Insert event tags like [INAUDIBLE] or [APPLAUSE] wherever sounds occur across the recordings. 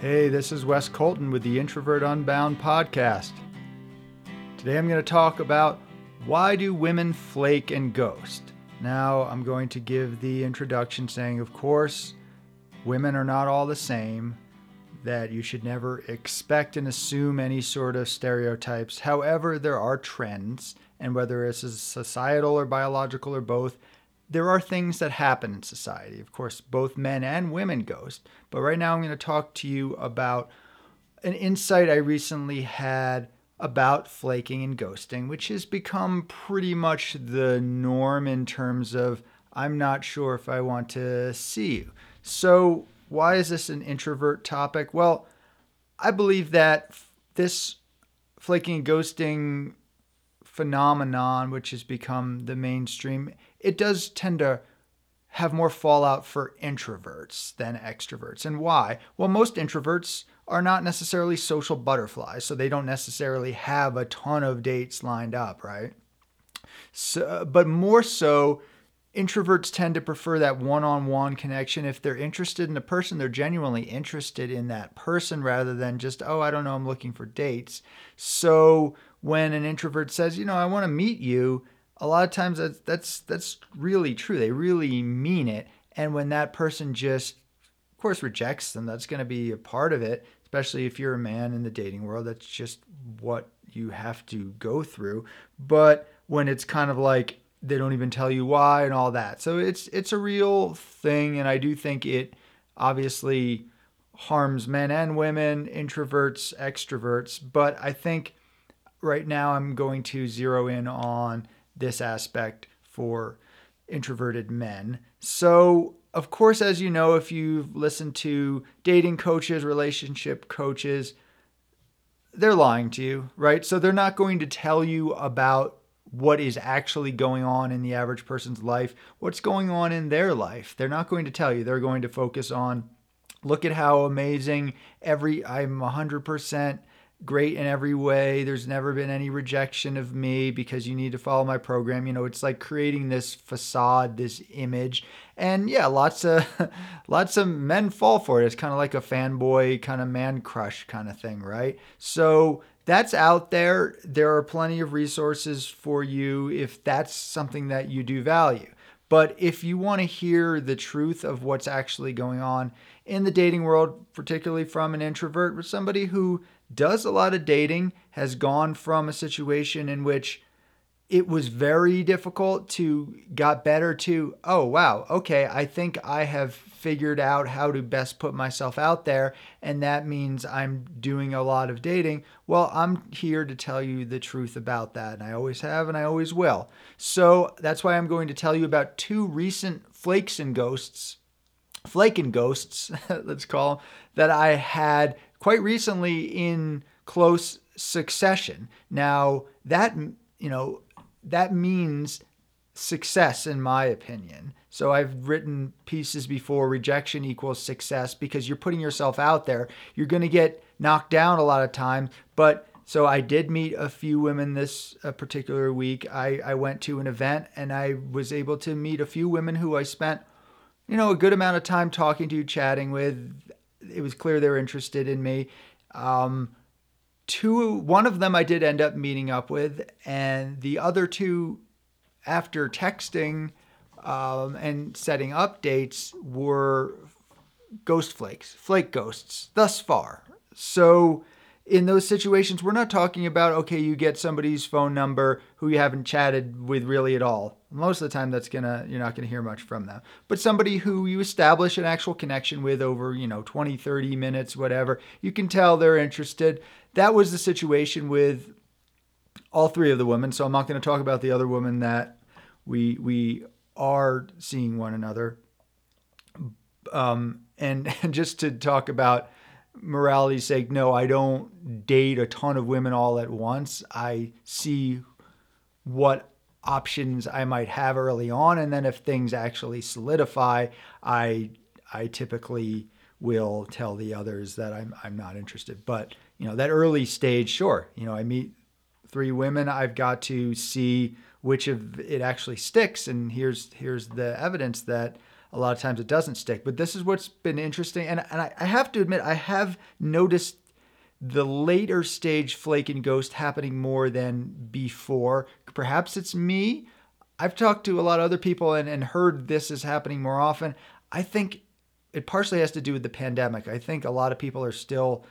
Hey, this is Wes Colton with the Introvert Unbound podcast. Today I'm going to talk about why do women flake and ghost? Now, I'm going to give the introduction saying, of course, women are not all the same, that you should never expect and assume any sort of stereotypes. However, there are trends, and whether it's societal or biological or both, there are things that happen in society. Of course, both men and women ghost. But right now, I'm going to talk to you about an insight I recently had about flaking and ghosting, which has become pretty much the norm in terms of I'm not sure if I want to see you. So, why is this an introvert topic? Well, I believe that this flaking and ghosting phenomenon, which has become the mainstream, it does tend to have more fallout for introverts than extroverts. And why? Well, most introverts are not necessarily social butterflies, so they don't necessarily have a ton of dates lined up, right? So, but more so, introverts tend to prefer that one-on-one connection. If they're interested in a person, they're genuinely interested in that person rather than just, oh, I don't know, I'm looking for dates. So when an introvert says, you know, I want to meet you, a lot of times that's that's that's really true. They really mean it. And when that person just of course rejects them, that's going to be a part of it, especially if you're a man in the dating world. That's just what you have to go through. But when it's kind of like they don't even tell you why and all that. So it's it's a real thing and I do think it obviously harms men and women, introverts, extroverts, but I think right now I'm going to zero in on this aspect for introverted men. So, of course, as you know, if you've listened to dating coaches, relationship coaches, they're lying to you, right? So, they're not going to tell you about what is actually going on in the average person's life, what's going on in their life. They're not going to tell you. They're going to focus on look at how amazing every I'm 100% great in every way. There's never been any rejection of me because you need to follow my program. You know, it's like creating this facade, this image. And yeah, lots of [LAUGHS] lots of men fall for it. It's kind of like a fanboy kind of man crush kind of thing, right? So that's out there. There are plenty of resources for you if that's something that you do value. But if you want to hear the truth of what's actually going on in the dating world, particularly from an introvert, or somebody who does a lot of dating, has gone from a situation in which it was very difficult to got better to oh wow okay i think i have figured out how to best put myself out there and that means i'm doing a lot of dating. Well i'm here to tell you the truth about that and i always have and i always will. So that's why i'm going to tell you about two recent flakes and ghosts flake and ghosts [LAUGHS] let's call them that i had quite recently in close succession. Now, that, you know, that means success in my opinion. So I've written pieces before rejection equals success because you're putting yourself out there. You're going to get knocked down a lot of time, but so I did meet a few women this uh, particular week. I, I went to an event and I was able to meet a few women who I spent, you know, a good amount of time talking to, chatting with it was clear they were interested in me. Um, two, one of them I did end up meeting up with, and the other two, after texting um, and setting updates, were ghost flakes, flake ghosts thus far. So in those situations, we're not talking about, okay, you get somebody's phone number who you haven't chatted with really at all. Most of the time, that's gonna, you're not gonna hear much from them. But somebody who you establish an actual connection with over, you know, 20, 30 minutes, whatever, you can tell they're interested. That was the situation with all three of the women. So I'm not gonna talk about the other woman that we, we are seeing one another. Um, and, [LAUGHS] and just to talk about, morality's sake, no, I don't date a ton of women all at once. I see what options I might have early on, and then if things actually solidify, I I typically will tell the others that I'm I'm not interested. But you know that early stage, sure. You know, I meet three women. I've got to see which of it actually sticks, and here's here's the evidence that a lot of times it doesn't stick. But this is what's been interesting. And, and I, I have to admit, I have noticed the later stage flake and ghost happening more than before. Perhaps it's me. I've talked to a lot of other people and, and heard this is happening more often. I think it partially has to do with the pandemic. I think a lot of people are still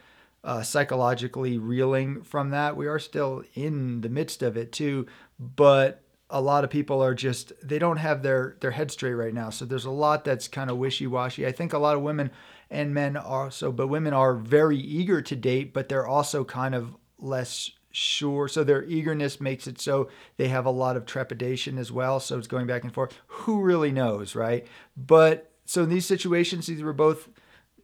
uh, psychologically reeling from that. We are still in the midst of it too, but a lot of people are just they don't have their their head straight right now. So there's a lot that's kind of wishy washy. I think a lot of women and men are so, but women are very eager to date, but they're also kind of less sure. So their eagerness makes it so they have a lot of trepidation as well. So it's going back and forth. Who really knows, right? But so in these situations, these were both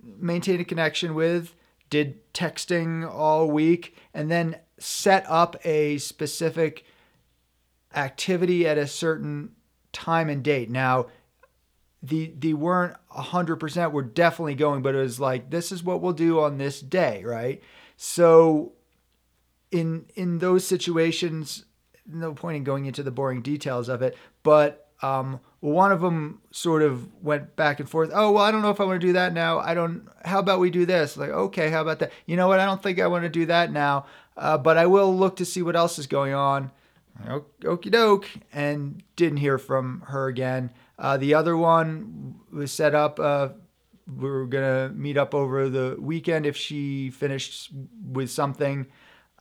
maintain a connection with did texting all week, and then set up a specific activity at a certain time and date. Now, the the weren't hundred percent. We're definitely going, but it was like this is what we'll do on this day, right? So, in in those situations, no point in going into the boring details of it, but um, one of them sort of went back and forth. Oh, well, I don't know if I want to do that now. I don't. How about we do this? Like, okay, how about that? You know what? I don't think I want to do that now, uh, but I will look to see what else is going on. Okie doke, and didn't hear from her again. Uh, the other one was set up. Uh, we were gonna meet up over the weekend if she finished with something.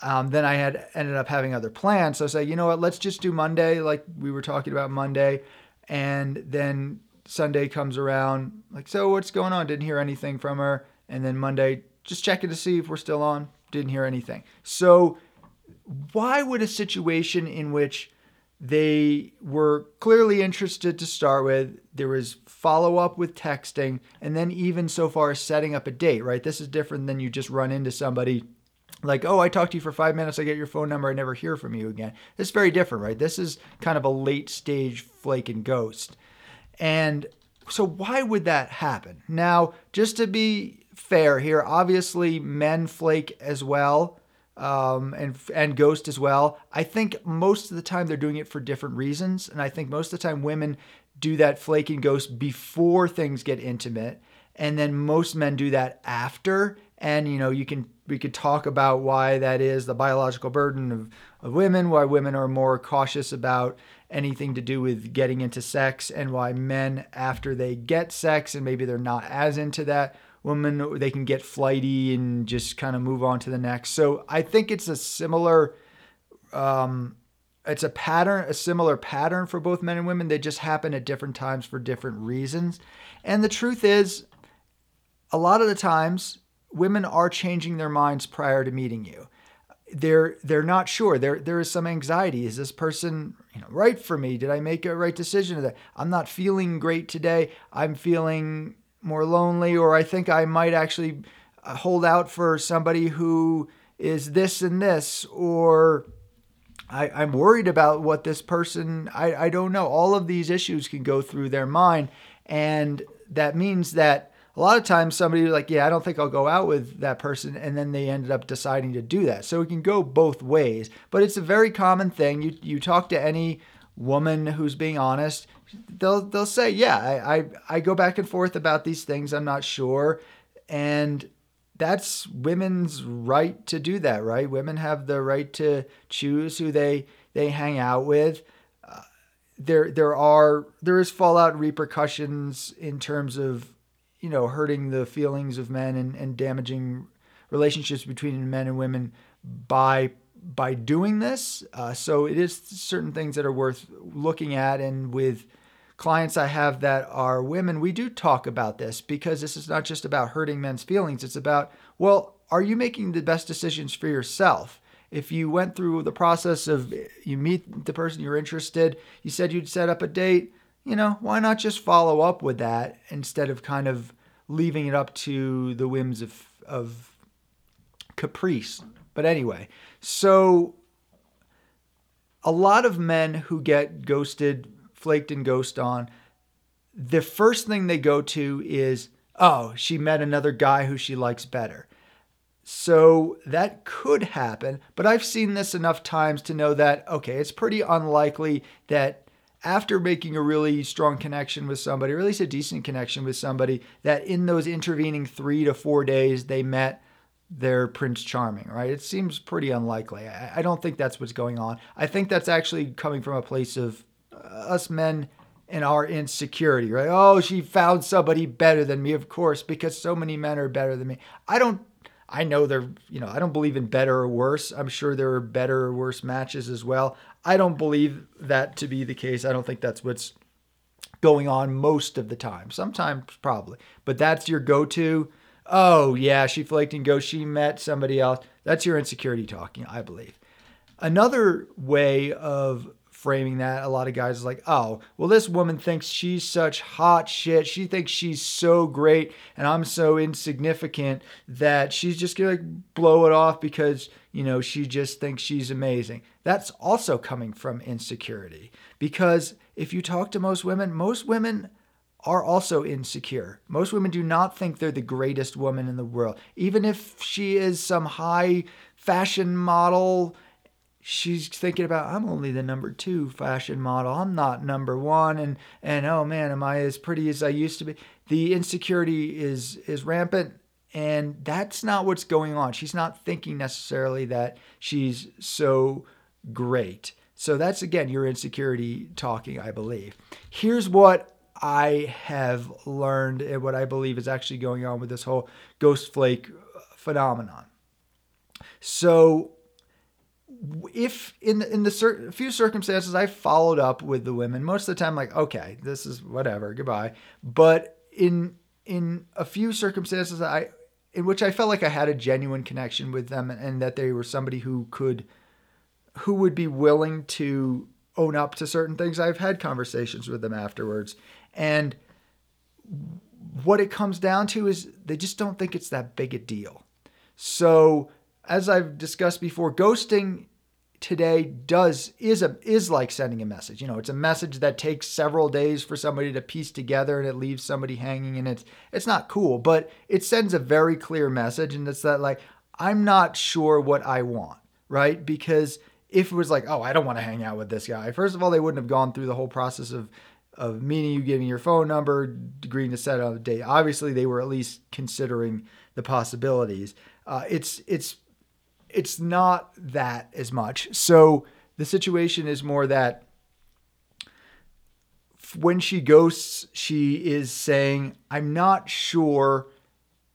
Um, then I had ended up having other plans. So I said, you know what, let's just do Monday, like we were talking about Monday. And then Sunday comes around, like, so what's going on? Didn't hear anything from her. And then Monday, just checking to see if we're still on. Didn't hear anything. So why would a situation in which they were clearly interested to start with. There was follow up with texting, and then even so far as setting up a date, right? This is different than you just run into somebody like, oh, I talked to you for five minutes, I get your phone number, I never hear from you again. It's very different, right? This is kind of a late stage flake and ghost. And so, why would that happen? Now, just to be fair here, obviously, men flake as well. Um, and and ghost as well. I think most of the time they're doing it for different reasons, and I think most of the time women do that flake and ghost before things get intimate, and then most men do that after. And you know, you can we could talk about why that is the biological burden of, of women, why women are more cautious about anything to do with getting into sex, and why men, after they get sex and maybe they're not as into that, women they can get flighty and just kind of move on to the next. So I think it's a similar um, it's a pattern, a similar pattern for both men and women. They just happen at different times for different reasons. And the truth is, a lot of the times, women are changing their minds prior to meeting you. They're they're not sure. There there is some anxiety. Is this person you know right for me? Did I make a right decision? I'm not feeling great today. I'm feeling more lonely, or I think I might actually uh, hold out for somebody who is this and this, or I, am worried about what this person, I, I don't know. All of these issues can go through their mind. And that means that a lot of times somebody like, yeah, I don't think I'll go out with that person, and then they ended up deciding to do that. So it can go both ways, but it's a very common thing. You you talk to any woman who's being honest, they'll they'll say, yeah, I I, I go back and forth about these things. I'm not sure, and that's women's right to do that, right? Women have the right to choose who they they hang out with. Uh, there there are there is fallout repercussions in terms of you know, hurting the feelings of men and, and damaging relationships between men and women by by doing this. Uh, so it is certain things that are worth looking at. And with clients I have that are women, we do talk about this because this is not just about hurting men's feelings. It's about, well, are you making the best decisions for yourself? If you went through the process of you meet the person you're interested, you said you'd set up a date, you know, why not just follow up with that instead of kind of leaving it up to the whims of, of caprice? But anyway, so a lot of men who get ghosted, flaked and ghost on, the first thing they go to is, oh, she met another guy who she likes better. So that could happen, but I've seen this enough times to know that, okay, it's pretty unlikely that after making a really strong connection with somebody, or at least a decent connection with somebody, that in those intervening three to four days they met their Prince Charming, right? It seems pretty unlikely. I, I don't think that's what's going on. I think that's actually coming from a place of uh, us men and our insecurity, right? Oh, she found somebody better than me, of course, because so many men are better than me. I don't I know they're, you know, I don't believe in better or worse. I'm sure there are better or worse matches as well. I don't believe that to be the case. I don't think that's what's going on most of the time. Sometimes probably, but that's your go-to. Oh yeah, she flaked and go. She met somebody else. That's your insecurity talking, I believe. Another way of framing that. A lot of guys are like, oh, well, this woman thinks she's such hot shit. She thinks she's so great and I'm so insignificant that she's just gonna like blow it off because, you know, she just thinks she's amazing. That's also coming from insecurity. Because if you talk to most women, most women are also insecure. Most women do not think they're the greatest woman in the world. Even if she is some high fashion model she's thinking about I'm only the number two fashion model. I'm not number one and and oh man, am I as pretty as I used to be? The insecurity is is rampant and that's not what's going on. She's not thinking necessarily that she's so great. So that's again your insecurity talking, I believe. Here's what I have learned and what I believe is actually going on with this whole ghost flake uh, phenomenon. So if in the, in the cer- few circumstances I followed up with the women, most of the time like okay, this is whatever, goodbye. But in in a few circumstances I in which I felt like I had a genuine connection with them and that they were somebody who could who would be willing to own up to certain things. I've had conversations with them afterwards and what it comes down to is they just don't think it's that big a deal. So as I've discussed before, ghosting today does is a is like sending a message. You know, it's a message that takes several days for somebody to piece together and it leaves somebody hanging and it's it's not cool, but it sends a very clear message and it's that like I'm not sure what I want, right? Because if it was like, oh, I don't want to hang out with this guy. First of all, they wouldn't have gone through the whole process of of meeting you, giving your phone number, agreeing to set up a date. Obviously, they were at least considering the possibilities. Uh, it's it's it's not that as much. So the situation is more that when she ghosts, she is saying, I'm not sure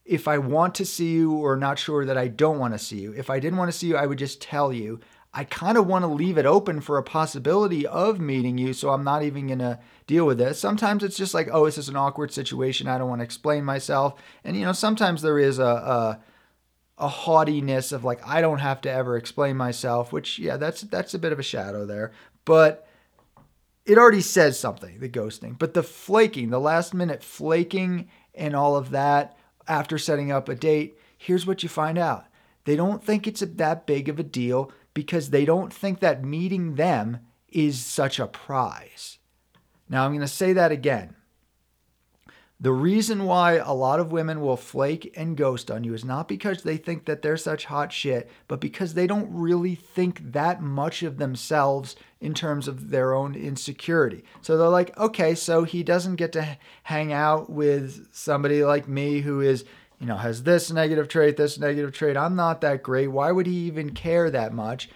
if I want to see you or not sure that I don't want to see you. If I didn't want to see you, I would just tell you. I kind of want to leave it open for a possibility of meeting you, so I'm not even going to deal with this. Sometimes it's just like, oh, this is an awkward situation. I don't want to explain myself. And, you know, sometimes there is a, a a haughtiness of like I don't have to ever explain myself, which yeah, that's that's a bit of a shadow there. But it already says something, the ghosting. But the flaking, the last minute flaking and all of that after setting up a date, here's what you find out. They don't think it's that big of a deal because they don't think that meeting them is such a prize. Now I'm going to say that again. The reason why a lot of women will flake and ghost on you is not because they think that they're such hot shit, but because they don't really think that much of themselves in terms of their own insecurity. So they're like, okay, so he doesn't get to hang out with somebody like me who is, you know, has this negative trait, this negative trait. I'm not that great. Why would he even care that much?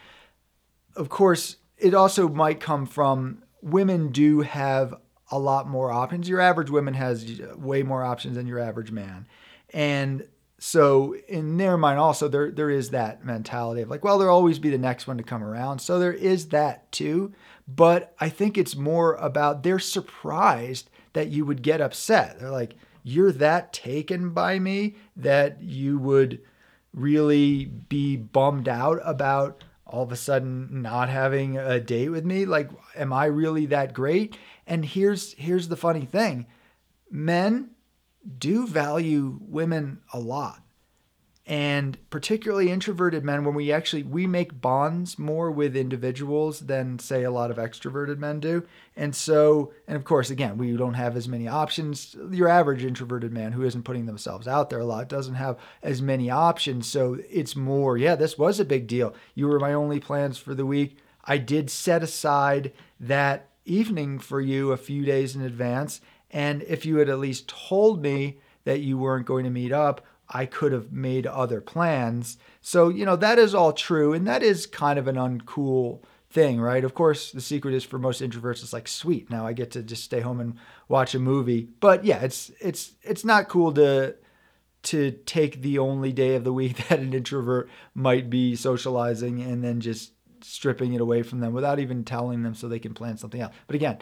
Of course, it also might come from women do have a lot more options. Your average woman has way more options than your average man. And so in their mind also there there is that mentality of like, well, there'll always be the next one to come around. So there is that too. But I think it's more about they're surprised that you would get upset. They're like, you're that taken by me that you would really be bummed out about all of a sudden not having a date with me like am i really that great and here's here's the funny thing. Men do value women a lot. And particularly introverted men when we actually we make bonds more with individuals than say a lot of extroverted men do. And so and of course again, we don't have as many options. Your average introverted man who isn't putting themselves out there a lot doesn't have as many options. So it's more, yeah, this was a big deal. You were my only plans for the week. I did set aside that evening for you a few days in advance. And if you had at least told me that you weren't going to meet up, I could have made other plans. So, you know, that is all true. And that is kind of an uncool thing, right? Of course, the secret is for most introverts, it's like, sweet, now I get to just stay home and watch a movie. But yeah, it's it's it's not cool to to take the only day of the week [LAUGHS] that an introvert might be socializing and then just stripping it away from them without even telling them so they can plan something out. But again,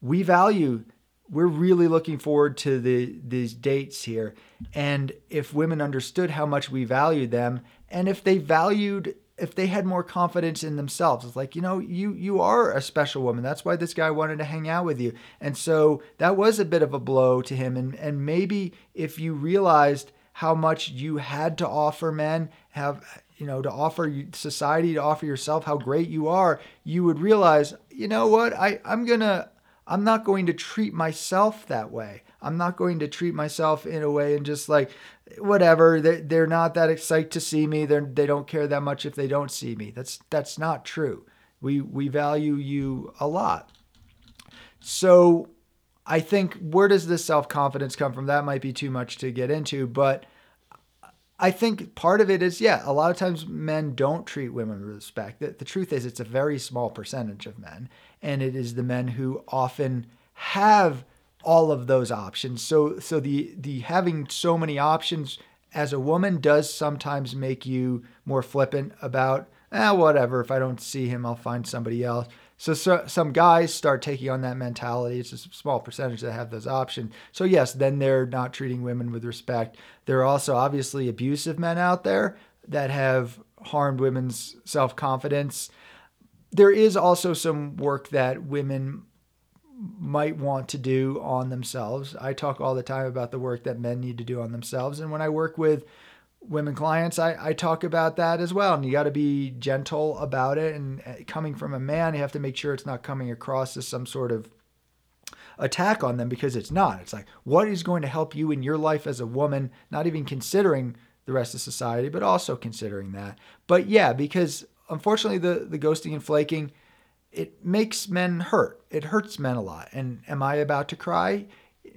we value we're really looking forward to the these dates here. And if women understood how much we valued them and if they valued if they had more confidence in themselves it's like you know you you are a special woman. That's why this guy wanted to hang out with you. And so that was a bit of a blow to him. And and maybe if you realized how much you had to offer men have you know to offer society to offer yourself how great you are you would realize you know what? I i'm gonna I'm not going to treat myself that way. I'm not going to treat myself in a way and just like, whatever. They're, not that excited to see me. They're, they don't care that much if they don't see me. That's that's not true. We we value you a lot. So I think where does this self confidence come from? That might be too much to get into, but I think part of it is, yeah, a lot of times men don't treat women with respect. The, the, truth is, it's a very small percentage of men, and it is the men who often have all of those options. So, so the the having so many options as a woman does sometimes make you more flippant about, ah, whatever. If I don't see him, I'll find somebody else. So, so, some guys start taking on that mentality. It's a small percentage that have those options. So yes, then they're not treating women with respect. There are also obviously abusive men out there that have harmed women's self confidence. There is also some work that women might want to do on themselves. I talk all the time about the work that men need to do on themselves. And when I work with women clients, I, I talk about that as well. And you got to be gentle about it. And uh, coming from a man, you have to make sure it's not coming across as some sort of attack on them because it's not. It's like, what is going to help you in your life as a woman, not even considering the rest of society, but also considering that. But yeah, because unfortunately, the, the ghosting and flaking, it makes men hurt. It hurts men a lot. And am I about to cry?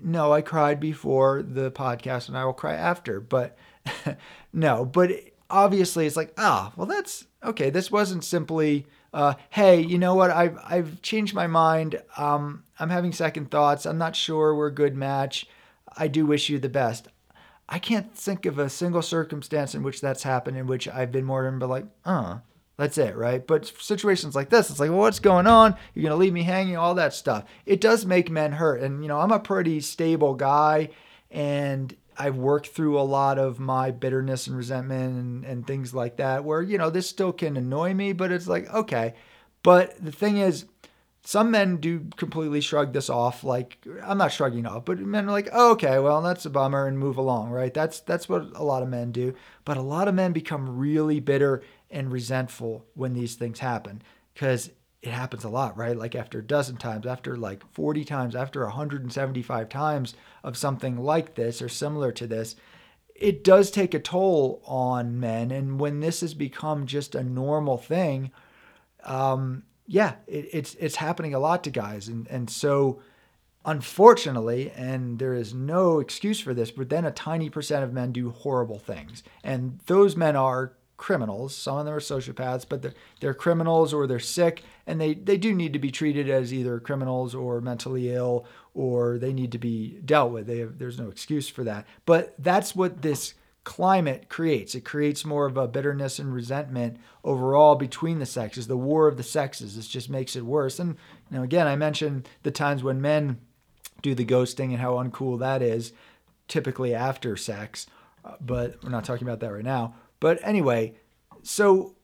No, I cried before the podcast and I will cry after. But [LAUGHS] no, but obviously it's like, ah, well, that's okay. This wasn't simply, uh, hey, you know what? I've I've changed my mind. Um, I'm having second thoughts. I'm not sure we're a good match. I do wish you the best. I can't think of a single circumstance in which that's happened in which I've been more than but like, uh, that's it, right? But situations like this, it's like, well, what's going on? You're gonna leave me hanging, all that stuff. It does make men hurt, and you know, I'm a pretty stable guy, and I've worked through a lot of my bitterness and resentment and, and things like that where, you know, this still can annoy me, but it's like, okay. But the thing is, some men do completely shrug this off. Like, I'm not shrugging off, but men are like, oh, okay, well, that's a bummer and move along, right? That's, that's what a lot of men do. But a lot of men become really bitter and resentful when these things happen because it happens a lot, right? Like after a dozen times, after like 40 times, after 175 times of something like this or similar to this, it does take a toll on men. And when this has become just a normal thing, um, yeah, it, it's it's happening a lot to guys. And and so unfortunately, and there is no excuse for this, but then a tiny percent of men do horrible things. And those men are criminals. Some of them are sociopaths, but they're, they're criminals or they're sick, and they, they do need to be treated as either criminals or mentally ill, or they need to be dealt with. Have, there's no excuse for that. But that's what this climate creates. It creates more of a bitterness and resentment overall between the sexes. The war of the sexes. This just makes it worse. And you know, again, I mentioned the times when men do the ghosting and how uncool that is, typically after sex. Uh, but we're not talking about that right now. But anyway, so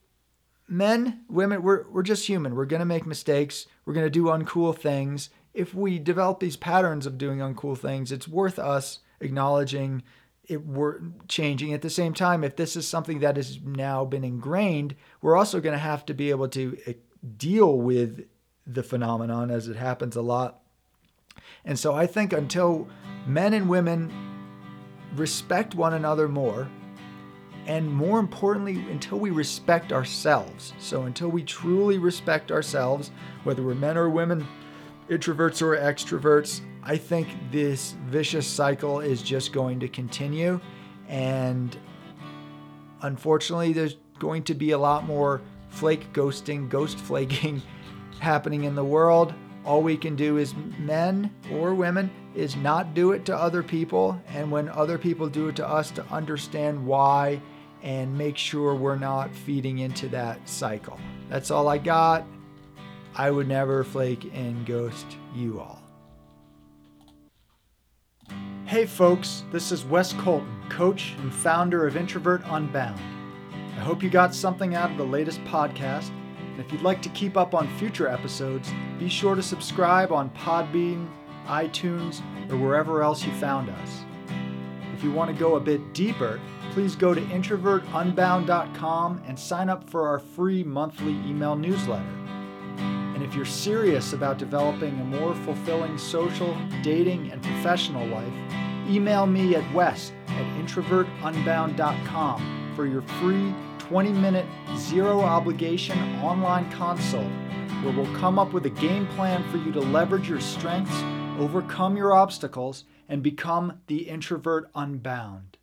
men, women, we're, we're just human. We're going to make mistakes. We're going to do uncool things. If we develop these patterns of doing uncool things, it's worth us acknowledging it we're changing at the same time if this is something that has now been ingrained we're also going to have to be able to eh, deal with the phenomenon as it happens a lot and so i think until men and women respect one another more and more importantly, until we respect ourselves. So, until we truly respect ourselves, whether we're men or women, introverts or extroverts, I think this vicious cycle is just going to continue. And unfortunately, there's going to be a lot more flake ghosting, ghost flaking [LAUGHS] happening in the world. All we can do is men or women is not do it to other people. And when other people do it to us, to understand why and make sure we're not feeding into that cycle. That's all I got. I would never flake and ghost you all. Hey folks, this is Wes Colton, coach and founder of Introvert Unbound. I hope you got something out of the latest podcast. And if you'd like to keep up on future episodes, be sure to subscribe on Podbean, iTunes, or wherever else you found us. If you want to go a bit deeper, please go to introvertunbound.com and sign up for our free monthly email newsletter. And if you're serious about developing a more fulfilling social, dating, and professional life, email me at wes at introvertunbound.com for your free 20 minute, zero obligation online consult where we'll come up with a game plan for you to leverage your strengths, overcome your obstacles, and become the introvert unbound.